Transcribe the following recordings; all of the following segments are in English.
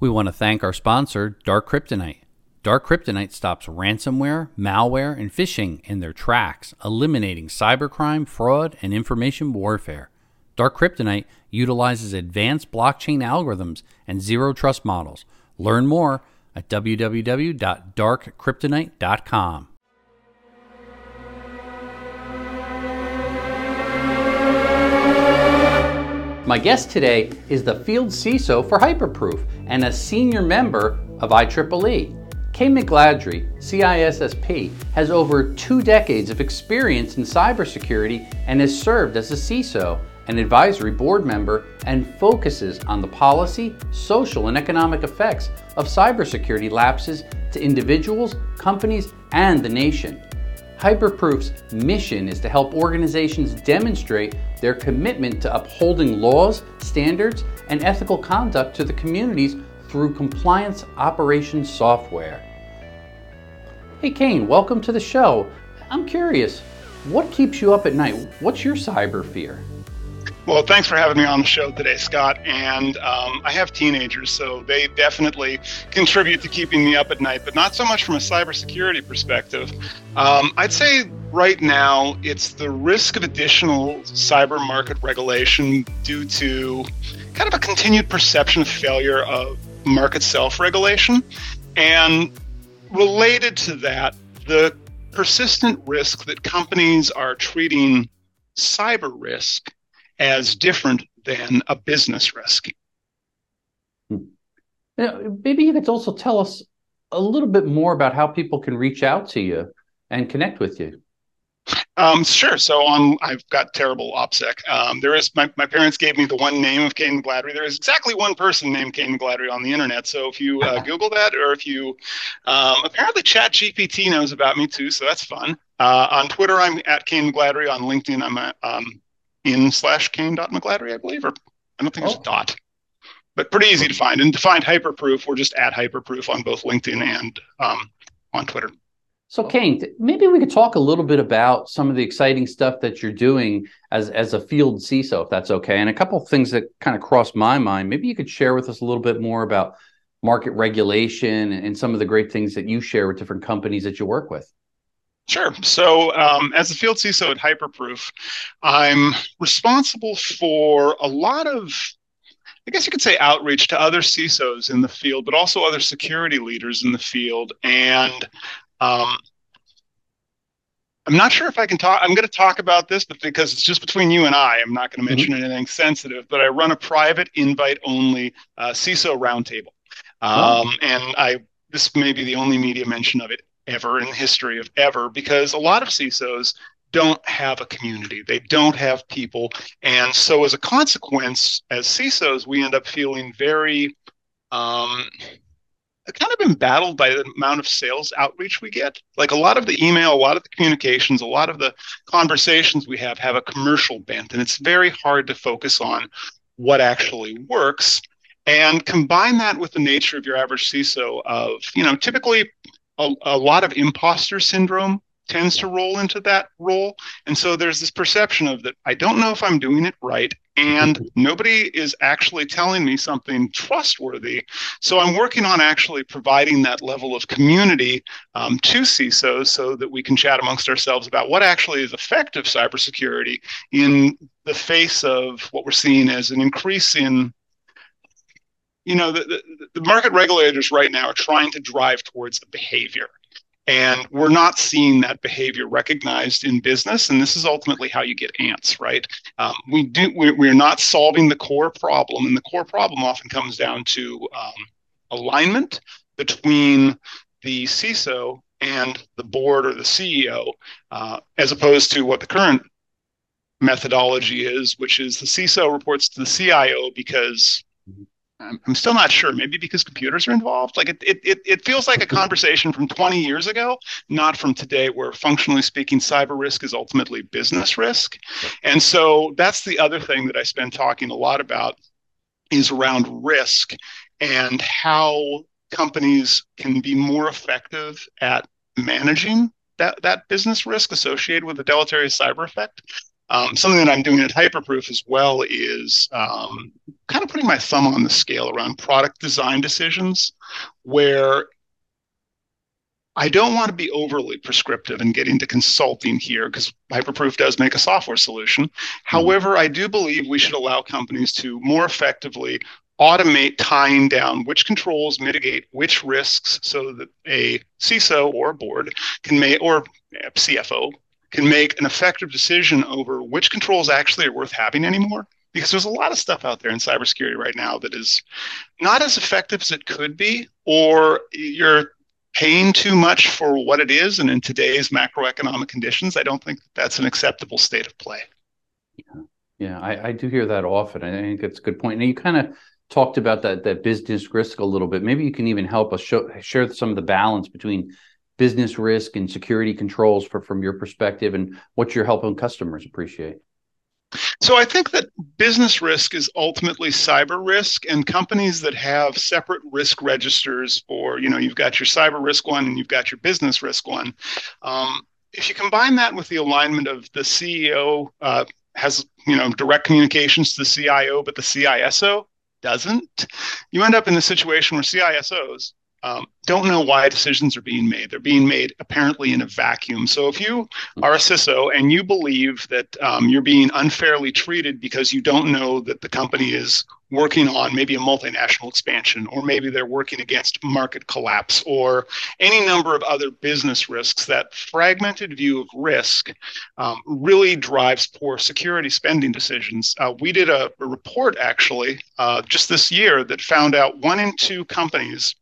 We want to thank our sponsor, Dark Kryptonite. Dark Kryptonite stops ransomware, malware, and phishing in their tracks, eliminating cybercrime, fraud, and information warfare. Dark Kryptonite utilizes advanced blockchain algorithms and zero trust models. Learn more at www.darkkryptonite.com. My guest today is the field CISO for Hyperproof and a senior member of IEEE. Kay McGladrey, CISSP, has over two decades of experience in cybersecurity and has served as a CISO, an advisory board member, and focuses on the policy, social, and economic effects of cybersecurity lapses to individuals, companies, and the nation. Hyperproof's mission is to help organizations demonstrate their commitment to upholding laws, standards, and ethical conduct to the communities through compliance operations software. Hey, Kayne, welcome to the show. I'm curious, what keeps you up at night? What's your cyber fear? Well, thanks for having me on the show today, Scott. And um, I have teenagers, so they definitely contribute to keeping me up at night, but not so much from a cybersecurity perspective. Um, I'd say right now it's the risk of additional cyber market regulation due to kind of a continued perception of failure of market self regulation. And related to that, the persistent risk that companies are treating cyber risk as different than a business risk. maybe you could also tell us a little bit more about how people can reach out to you and connect with you. Um, sure. So on, I've got terrible OPSEC. Um, there is my, my parents gave me the one name of Kayne McGladrey. There is exactly one person named Kayne McGladrey on the internet. So if you uh, Google that, or if you um, apparently Chat GPT knows about me too, so that's fun. Uh, on Twitter, I'm at Kayne McGladrey. On LinkedIn, I'm at um, in slash Kayne dot McGladrey, I believe, or I don't think oh. there's a dot, but pretty easy to find. And to find Hyperproof, we're just at Hyperproof on both LinkedIn and um, on Twitter. So, Kayne, maybe we could talk a little bit about some of the exciting stuff that you're doing as as a field CISO, if that's okay. And a couple of things that kind of crossed my mind. Maybe you could share with us a little bit more about market regulation and some of the great things that you share with different companies that you work with. Sure. So, um, as a field CISO at Hyperproof, I'm responsible for a lot of, I guess you could say, outreach to other CISOs in the field, but also other security leaders in the field. And um, I'm not sure if I can talk. I'm going to talk about this, but because it's just between you and I, I'm not going to mention mm-hmm. anything sensitive. But I run a private, invite-only uh, CISO roundtable, um, oh. and I this may be the only media mention of it ever in the history of ever because a lot of CISOs don't have a community. They don't have people. And so, as a consequence, as CISOs, we end up feeling very um, kind of embattled by the amount of sales outreach we get. Like a lot of the email, a lot of the communications, a lot of the conversations we have have a commercial bent, and it's very hard to focus on what actually works. And combine that with the nature of your average CISO of, you know, typically a, a lot of imposter syndrome tends to roll into that role. And so there's this perception of that I don't know if I'm doing it right and nobody is actually telling me something trustworthy. So I'm working on actually providing that level of community um, to CISOs so that we can chat amongst ourselves about what actually is effective cybersecurity in the face of what we're seeing as an increase in you know, the, the, the market regulators right now are trying to drive towards the behavior. And we're not seeing that behavior recognized in business. And this is ultimately how you get ants, right? Um, we do, we're, we're, not solving the core problem. And the core problem often comes down to um, alignment between the CISO and the board or the CEO, uh, as opposed to what the current methodology is, which is the CISO reports to the CIO because I'm still not sure. Maybe because computers are involved. Like it, it, it feels like a conversation from 20 years ago, not from today, where functionally speaking, cyber risk is ultimately business risk. And so that's the other thing that I spend talking a lot about is around risk and how companies can be more effective at managing that, that business risk associated with the deleterious cyber effect. Um, something that I'm doing at Hyperproof as well is um, kind of putting my thumb on the scale around product design decisions, where I don't want to be overly prescriptive and get into consulting here because Hyperproof does make a software solution. Mm-hmm. However, I do believe we should allow companies to more effectively automate tying down which controls mitigate which risks so that a CISO or a board can make, or CFO can make an effective decision over which controls actually are worth having anymore. Because there's a lot of stuff out there in cybersecurity right now that is not as effective as it could be, or you're paying too much for what it is. And in today's macroeconomic conditions, I don't think that's an acceptable state of play. Yeah, yeah I, I do hear that often. I think it's a good point. And you kind of talked about that that business risk a little bit. Maybe you can even help us show, share some of the balance between business risk and security controls for, from your perspective and what you're helping customers appreciate. So I think that business risk is ultimately cyber risk, and companies that have separate risk registers for, you know, you've got your cyber risk one and you've got your business risk one. Um, if you combine that with the alignment of the CEO uh, has, you know, direct communications to the CIO, but the CISO doesn't, you end up in the situation where CISOs um, don't know why decisions are being made. They're being made apparently in a vacuum. So if you are a CISO and you believe that um, you're being unfairly treated because you don't know that the company is working on maybe a multinational expansion, or maybe they're working against market collapse, or any number of other business risks, that fragmented view of risk um, really drives poor security spending decisions. Uh, we did a, a report actually uh, just this year that found out one in two companies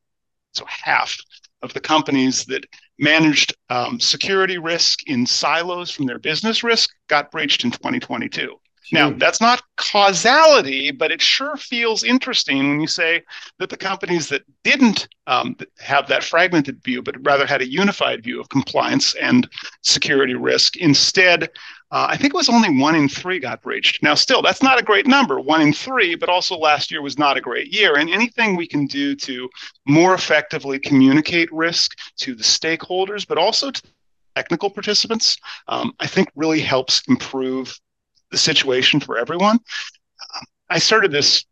so half of the companies that managed um, security risk in silos from their business risk got breached in 2022. Now, that's not causality, but it sure feels interesting when you say that the companies that didn't um, have that fragmented view, but rather had a unified view of compliance and security risk, instead uh, I think it was only one in three got breached. Now, still, that's not a great number, one in three, but also last year was not a great year. And anything we can do to more effectively communicate risk to the stakeholders, but also to technical participants, um, I think really helps improve the situation for everyone. Um, I started this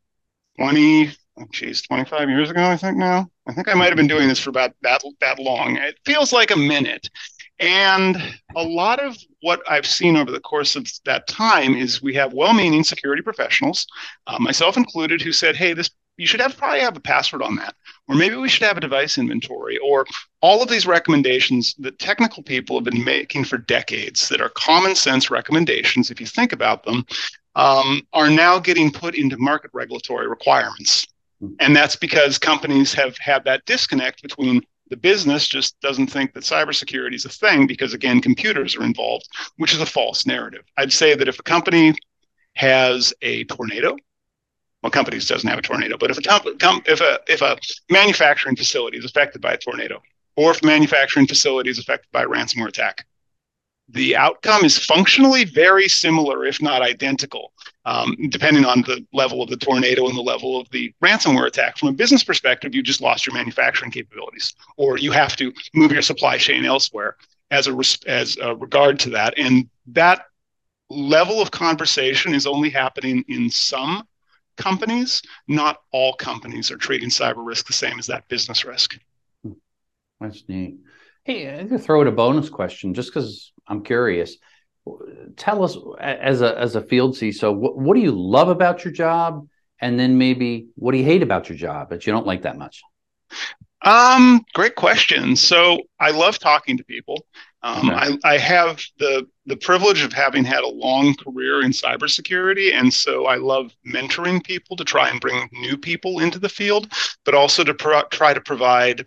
20, oh geez, 25 years ago, I think now. I think I might have been doing this for about that, that long. It feels like a minute. And a lot of what I've seen over the course of that time is we have well-meaning security professionals, uh, myself included, who said, "Hey, this you should have probably have a password on that, or maybe we should have a device inventory, or all of these recommendations that technical people have been making for decades that are common sense recommendations, if you think about them, um, are now getting put into market regulatory requirements." And that's because companies have had that disconnect between the business just doesn't think that cybersecurity is a thing because, again, computers are involved, which is a false narrative. I'd say that if a company has a tornado, well, companies doesn't have a tornado, but if a com- if a if a manufacturing facility is affected by a tornado, or if a manufacturing facility is affected by a ransomware attack, the outcome is functionally very similar, if not identical, um, depending on the level of the tornado and the level of the ransomware attack. From a business perspective, you just lost your manufacturing capabilities, or you have to move your supply chain elsewhere as a as a regard to that. And that level of conversation is only happening in some companies. Not all companies are treating cyber risk the same as that business risk. That's neat. Hey, I'm gonna throw it a bonus question just because I'm curious. Tell us, as a as a field CISO, what, what do you love about your job, and then maybe what do you hate about your job that you don't like that much? Um, great question. So I love talking to people. Um, okay. I, I have the the privilege of having had a long career in cybersecurity, and so I love mentoring people to try and bring new people into the field, but also to pro- try to provide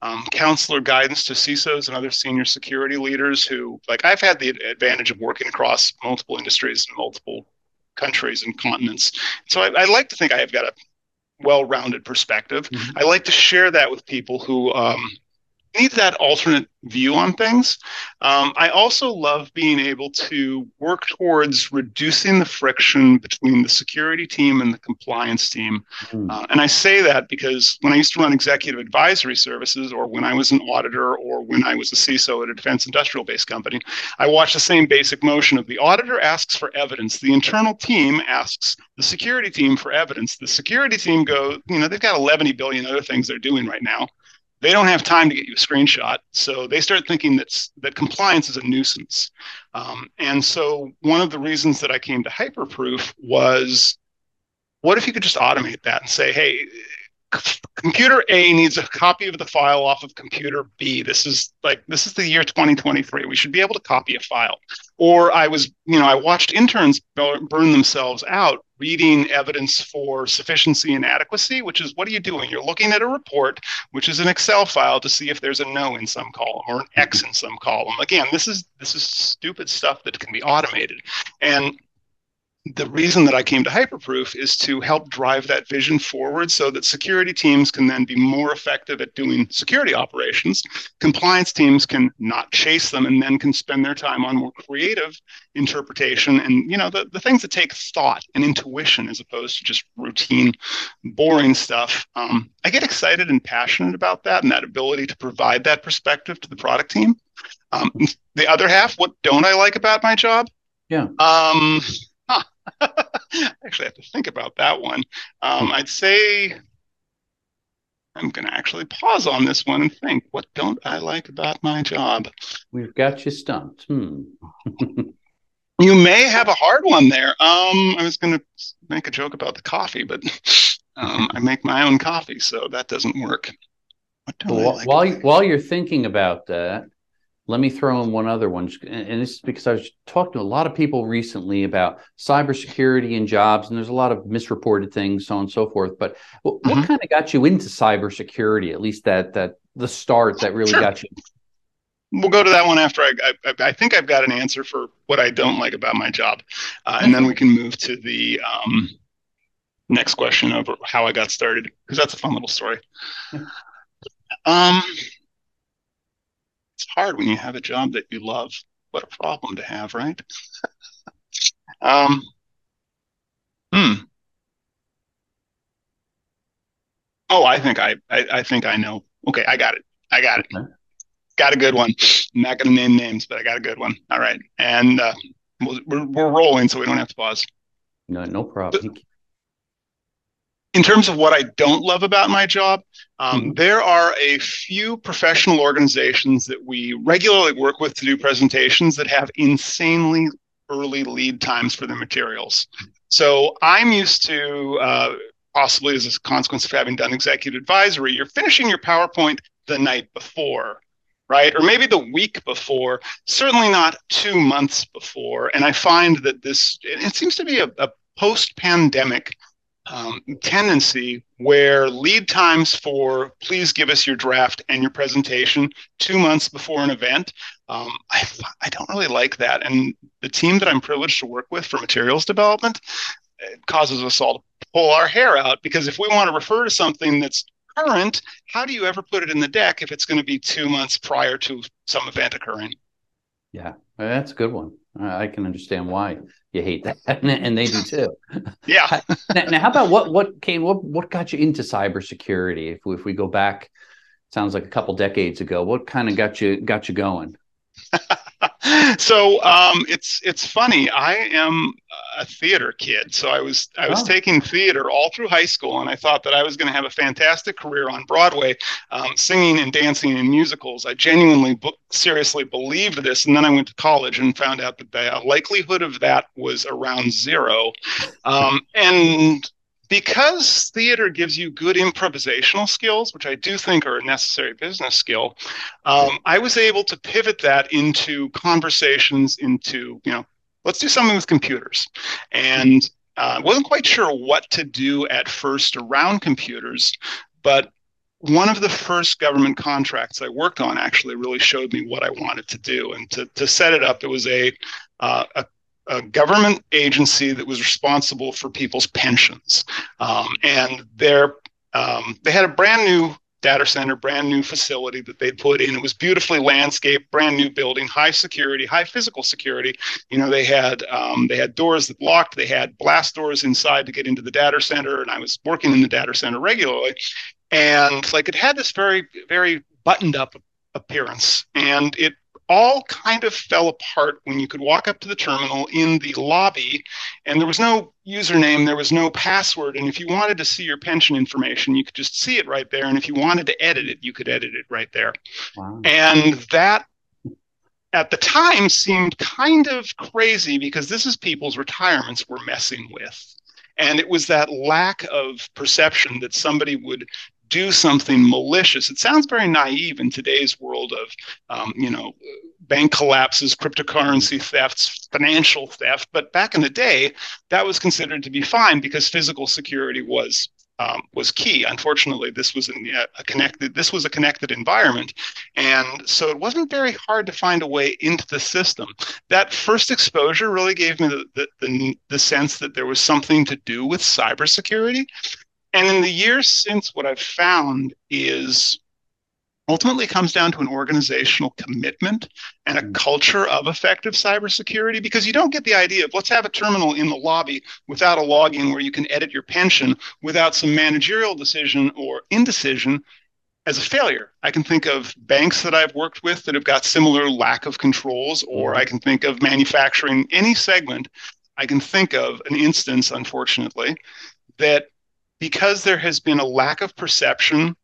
um, counselor guidance to CISOs and other senior security leaders who, like, I've had the advantage of working across multiple industries and multiple countries and continents. So I, I like to think I have got a well-rounded perspective. Mm-hmm. I like to share that with people who um, need that alternate view on things. Um, I also love being able to work towards reducing the friction between the security team and the compliance team. Mm. Uh, and I say that because when I used to run executive advisory services, or when I was an auditor, or when I was a CISO at a defense industrial based company, I watched the same basic motion of the auditor asks for evidence, the internal team asks the security team for evidence. The security team go, you know, they've got 11 billion other things they're doing right now they don't have time to get you a screenshot so they start thinking that that compliance is a nuisance um, and so one of the reasons that i came to hyperproof was what if you could just automate that and say hey computer A needs a copy of the file off of computer B. This is like this is the year 2023. We should be able to copy a file. Or I was, you know, I watched interns burn themselves out reading evidence for sufficiency and adequacy, which is what are you doing? You're looking at a report, which is an Excel file to see if there's a no in some column or an X in some column. Again, this is this is stupid stuff that can be automated. And the reason that I came to Hyperproof is to help drive that vision forward so that security teams can then be more effective at doing security operations. Compliance teams can not chase them and then can spend their time on more creative interpretation and you know the, the things that take thought and intuition as opposed to just routine boring stuff. Um, I get excited and passionate about that and that ability to provide that perspective to the product team. Um, the other half, what don't I like about my job? Yeah. Um, actually have to think about that one. Um, I'd say I'm going to actually pause on this one and think, what don't I like about my job? We've got you stumped. Hmm. you may have a hard one there. Um, I was going to make a joke about the coffee, but um, I make my own coffee, so that doesn't work. Well, like while, while you're thinking about that, let me throw in one other one, and this is because I was talking to a lot of people recently about cybersecurity and jobs, and there's a lot of misreported things, so on and so forth. But what, mm-hmm. what kind of got you into cybersecurity? At least that that the start that really sure. got you. We'll go to that one after I, I, I. think I've got an answer for what I don't like about my job, uh, and then we can move to the um, next question of how I got started because that's a fun little story. Um, it's hard when you have a job that you love. What a problem to have, right? um, hmm. Oh, I think I, I, I think I know. Okay, I got it. I got it. Got a good one. I'm not going to name names, but I got a good one. All right, and uh, we're we're rolling, so we don't have to pause. No, no problem. In terms of what I don't love about my job, um, mm-hmm. there are a few professional organizations that we regularly work with to do presentations that have insanely early lead times for their materials. So I'm used to, uh, possibly as a consequence of having done executive advisory, you're finishing your PowerPoint the night before. Right, or maybe the week before, certainly not two months before. And I find that this, it seems to be a, a post pandemic um, tendency where lead times for please give us your draft and your presentation two months before an event. Um, I, I don't really like that. And the team that I'm privileged to work with for materials development causes us all to pull our hair out because if we want to refer to something that's current, how do you ever put it in the deck if it's going to be two months prior to some event occurring? Yeah, that's a good one. I can understand why you hate that, and they do too. Yeah. now, now, how about what what came what what got you into cybersecurity? If we, if we go back, sounds like a couple decades ago. What kind of got you got you going? so um, it's it's funny. I am a theater kid, so I was I was oh. taking theater all through high school, and I thought that I was going to have a fantastic career on Broadway, um, singing and dancing in musicals. I genuinely, seriously believed this, and then I went to college and found out that the likelihood of that was around zero. Um, and because theater gives you good improvisational skills, which I do think are a necessary business skill, um, I was able to pivot that into conversations, into, you know, let's do something with computers. And I uh, wasn't quite sure what to do at first around computers, but one of the first government contracts I worked on actually really showed me what I wanted to do. And to, to set it up, it was a, uh, a a government agency that was responsible for people's pensions. Um, and they're, um, they had a brand new data center, brand new facility that they'd put in. It was beautifully landscaped, brand new building, high security, high physical security. You know, they had um, they had doors that locked, they had blast doors inside to get into the data center, and I was working in the data center regularly, and like it had this very very buttoned up appearance, and it all kind of fell apart when you could walk up to the terminal in the lobby and there was no username, there was no password. And if you wanted to see your pension information, you could just see it right there. And if you wanted to edit it, you could edit it right there. Wow. And that at the time seemed kind of crazy because this is people's retirements we're messing with. And it was that lack of perception that somebody would do something malicious. It sounds very naive in today's world of, um, you know, bank collapses, cryptocurrency thefts, financial theft. But back in the day, that was considered to be fine because physical security was um, was key. Unfortunately, this was a connected this was a connected environment, and so it wasn't very hard to find a way into the system. That first exposure really gave me the the, the, the sense that there was something to do with cybersecurity. And in the years since, what I've found is ultimately comes down to an organizational commitment and a mm. culture of effective cybersecurity because you don't get the idea of let's have a terminal in the lobby without a login where you can edit your pension without some managerial decision or indecision as a failure. I can think of banks that I've worked with that have got similar lack of controls, or I can think of manufacturing, any segment. I can think of an instance, unfortunately, that because there has been a lack of perception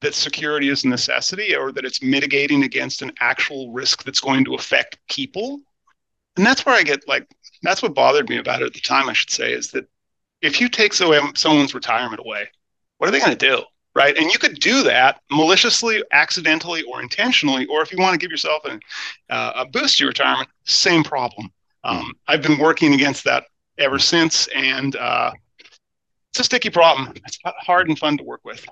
that security is a necessity or that it's mitigating against an actual risk that's going to affect people. And that's where I get like, that's what bothered me about it at the time, I should say, is that if you take someone's retirement away, what are they going to do? Right. And you could do that maliciously, accidentally, or intentionally. Or if you want to give yourself a, uh, a boost to your retirement, same problem. Um, I've been working against that ever since. And uh, it's a sticky problem. It's hard and fun to work with.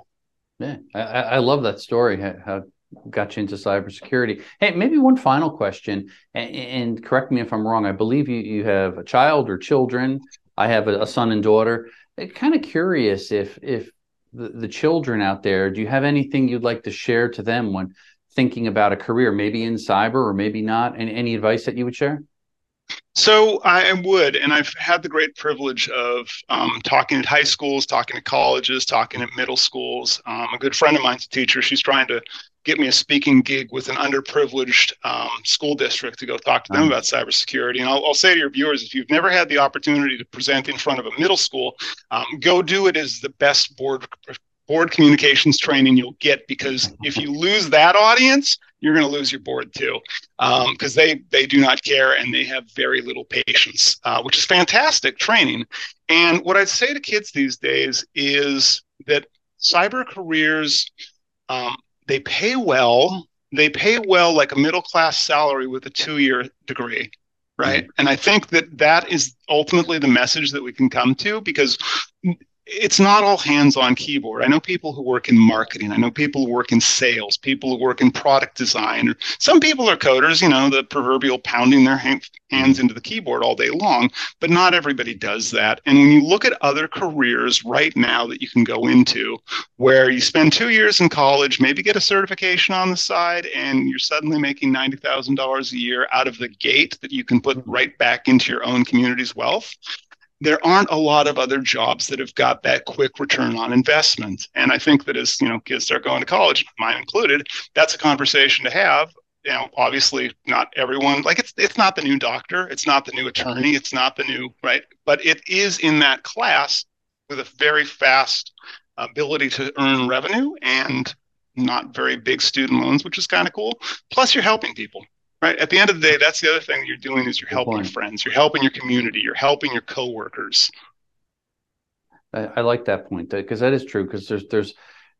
Yeah, I, I love that story. How got you into cybersecurity? Hey, maybe one final question, and, and, correct me if I'm wrong. I believe you you have a child or children. I have a, a son and daughter. Kind of curious if if the, the children out there, do you have anything you'd like to share to them when thinking about a career, maybe in cyber or maybe not? Any, any advice that you would share? So I would, and I've had the great privilege of um, talking at high schools, talking at colleges, talking at middle schools. Um, a good friend of mine's a teacher. She's trying to get me a speaking gig with an underprivileged um, school district to go talk to them about cybersecurity. And I'll, I'll, say to your viewers, if you've never had the opportunity to present in front of a middle school, um, go do it as the best board board communications training you'll get because if you lose that audience you're going to lose your board too. Because um, they they do not care and they have very little patience uh, which is fantastic training. And what i'd say to kids these days is that cyber careers um, they pay well they pay well like a middle class salary with a two year degree right? Mm-hmm. and i think that that is ultimately the message that we can come to because it's not all hands on keyboard. I know people who work in marketing. I know people who work in sales, people who work in product design. Some people are coders, you know, the proverbial pounding their hands into the keyboard all day long, but not everybody does that. And when you look at other careers right now that you can go into where you spend two years in college, maybe get a certification on the side, and you're suddenly making $90,000 a year out of the gate that you can put right back into your own community's wealth there aren't a lot of other jobs that have got that quick return on investment. And I think that as you know kids start going to college, mine included, that's a conversation to have. You know, obviously not everyone like it's it's not the new doctor, it's not the new attorney, it's not the new right, but it is in that class with a very fast ability to earn revenue and not very big student loans, which is kind of cool. Plus, you're helping people right at the end of the day that's the other thing you're doing is you're Good helping point. your friends you're helping your community you're helping your coworkers i, I like that point because that is true because there's there's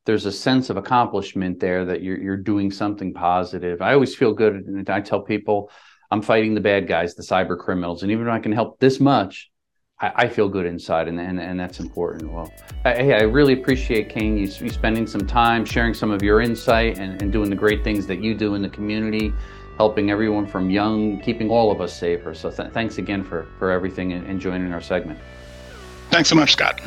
there's a sense of accomplishment there that you're you're doing something positive i always feel good and i tell people i'm fighting the bad guys the cyber criminals and even if i can help this much I, I feel good inside, and, and, and that's important. Well, hey, I really appreciate Kayne you, you spending some time sharing some of your insight and, and doing the great things that you do in the community helping everyone from young, keeping all of us safer. So th- thanks again for, for everything and, and joining our segment. Thanks so much, Scott.